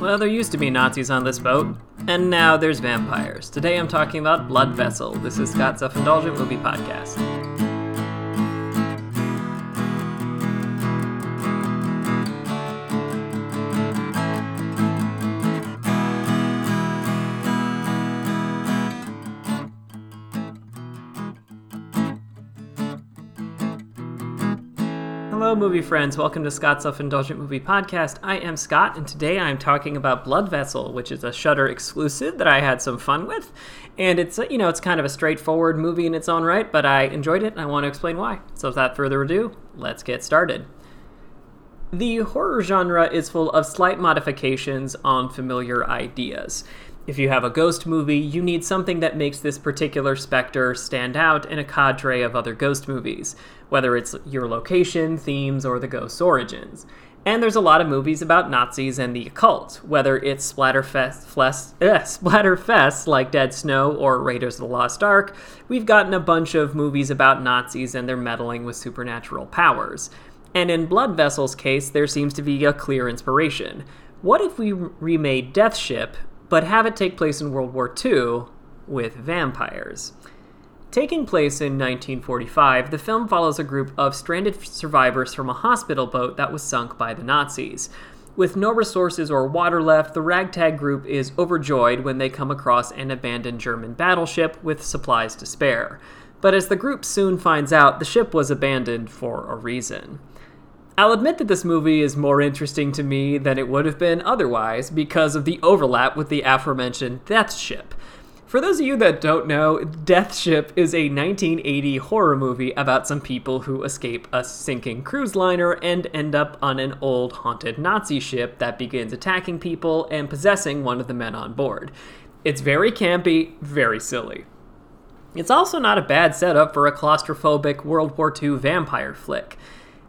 Well, there used to be Nazis on this boat, and now there's vampires. Today I'm talking about Blood Vessel. This is Scott's Self Indulgent Movie Podcast. Hello, movie friends. Welcome to Scott's Self Indulgent Movie Podcast. I am Scott, and today I am talking about Blood Vessel, which is a Shudder exclusive that I had some fun with. And it's, uh, you know, it's kind of a straightforward movie in its own right, but I enjoyed it and I want to explain why. So, without further ado, let's get started. The horror genre is full of slight modifications on familiar ideas. If you have a ghost movie, you need something that makes this particular specter stand out in a cadre of other ghost movies, whether it's your location, themes, or the ghost's origins. And there's a lot of movies about Nazis and the occult, whether it's splatterfest, flesh, eh, splatterfest like Dead Snow or Raiders of the Lost Ark. We've gotten a bunch of movies about Nazis and their meddling with supernatural powers. And in Blood Vessel's case, there seems to be a clear inspiration. What if we remade Death Ship, but have it take place in World War II with vampires? Taking place in 1945, the film follows a group of stranded survivors from a hospital boat that was sunk by the Nazis. With no resources or water left, the ragtag group is overjoyed when they come across an abandoned German battleship with supplies to spare. But as the group soon finds out, the ship was abandoned for a reason. I'll admit that this movie is more interesting to me than it would have been otherwise because of the overlap with the aforementioned Death Ship. For those of you that don't know, Death Ship is a 1980 horror movie about some people who escape a sinking cruise liner and end up on an old haunted Nazi ship that begins attacking people and possessing one of the men on board. It's very campy, very silly. It's also not a bad setup for a claustrophobic World War II vampire flick.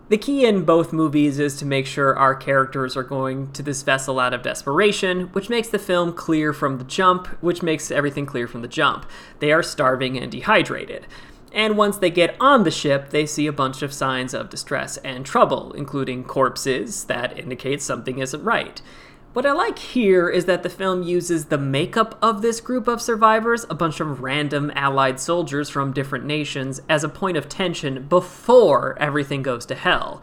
The key in both movies is to make sure our characters are going to this vessel out of desperation, which makes the film clear from the jump, which makes everything clear from the jump. They are starving and dehydrated. And once they get on the ship, they see a bunch of signs of distress and trouble, including corpses that indicate something isn't right. What I like here is that the film uses the makeup of this group of survivors, a bunch of random allied soldiers from different nations, as a point of tension before everything goes to hell.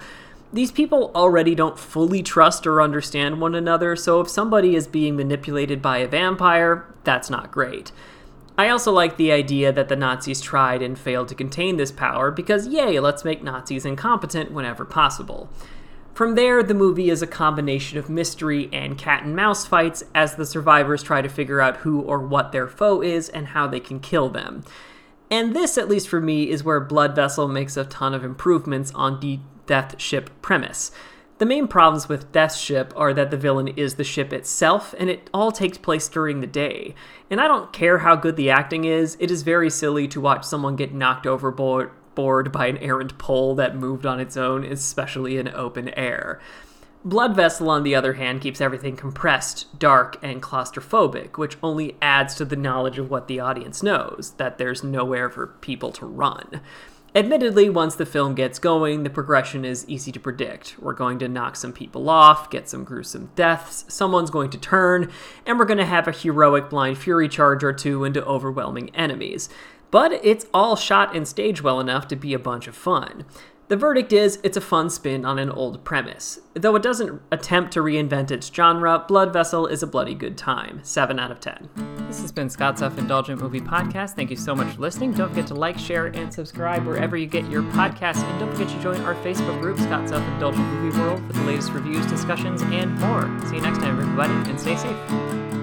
These people already don't fully trust or understand one another, so if somebody is being manipulated by a vampire, that's not great. I also like the idea that the Nazis tried and failed to contain this power because, yay, let's make Nazis incompetent whenever possible. From there, the movie is a combination of mystery and cat and mouse fights as the survivors try to figure out who or what their foe is and how they can kill them. And this, at least for me, is where Blood Vessel makes a ton of improvements on the Death Ship premise. The main problems with Death Ship are that the villain is the ship itself, and it all takes place during the day. And I don't care how good the acting is, it is very silly to watch someone get knocked overboard bored by an errant pole that moved on its own, especially in open air. Blood Vessel, on the other hand, keeps everything compressed, dark, and claustrophobic, which only adds to the knowledge of what the audience knows that there's nowhere for people to run. Admittedly, once the film gets going, the progression is easy to predict. We're going to knock some people off, get some gruesome deaths, someone's going to turn, and we're going to have a heroic blind fury charge or two into overwhelming enemies but it's all shot and staged well enough to be a bunch of fun. The verdict is it's a fun spin on an old premise. Though it doesn't attempt to reinvent its genre, Blood Vessel is a bloody good time. 7 out of 10. This has been Scott's Self Indulgent Movie Podcast. Thank you so much for listening. Don't forget to like, share, and subscribe wherever you get your podcasts. And don't forget to join our Facebook group, Scott's Self Indulgent Movie World, for the latest reviews, discussions, and more. See you next time, everybody, and stay safe.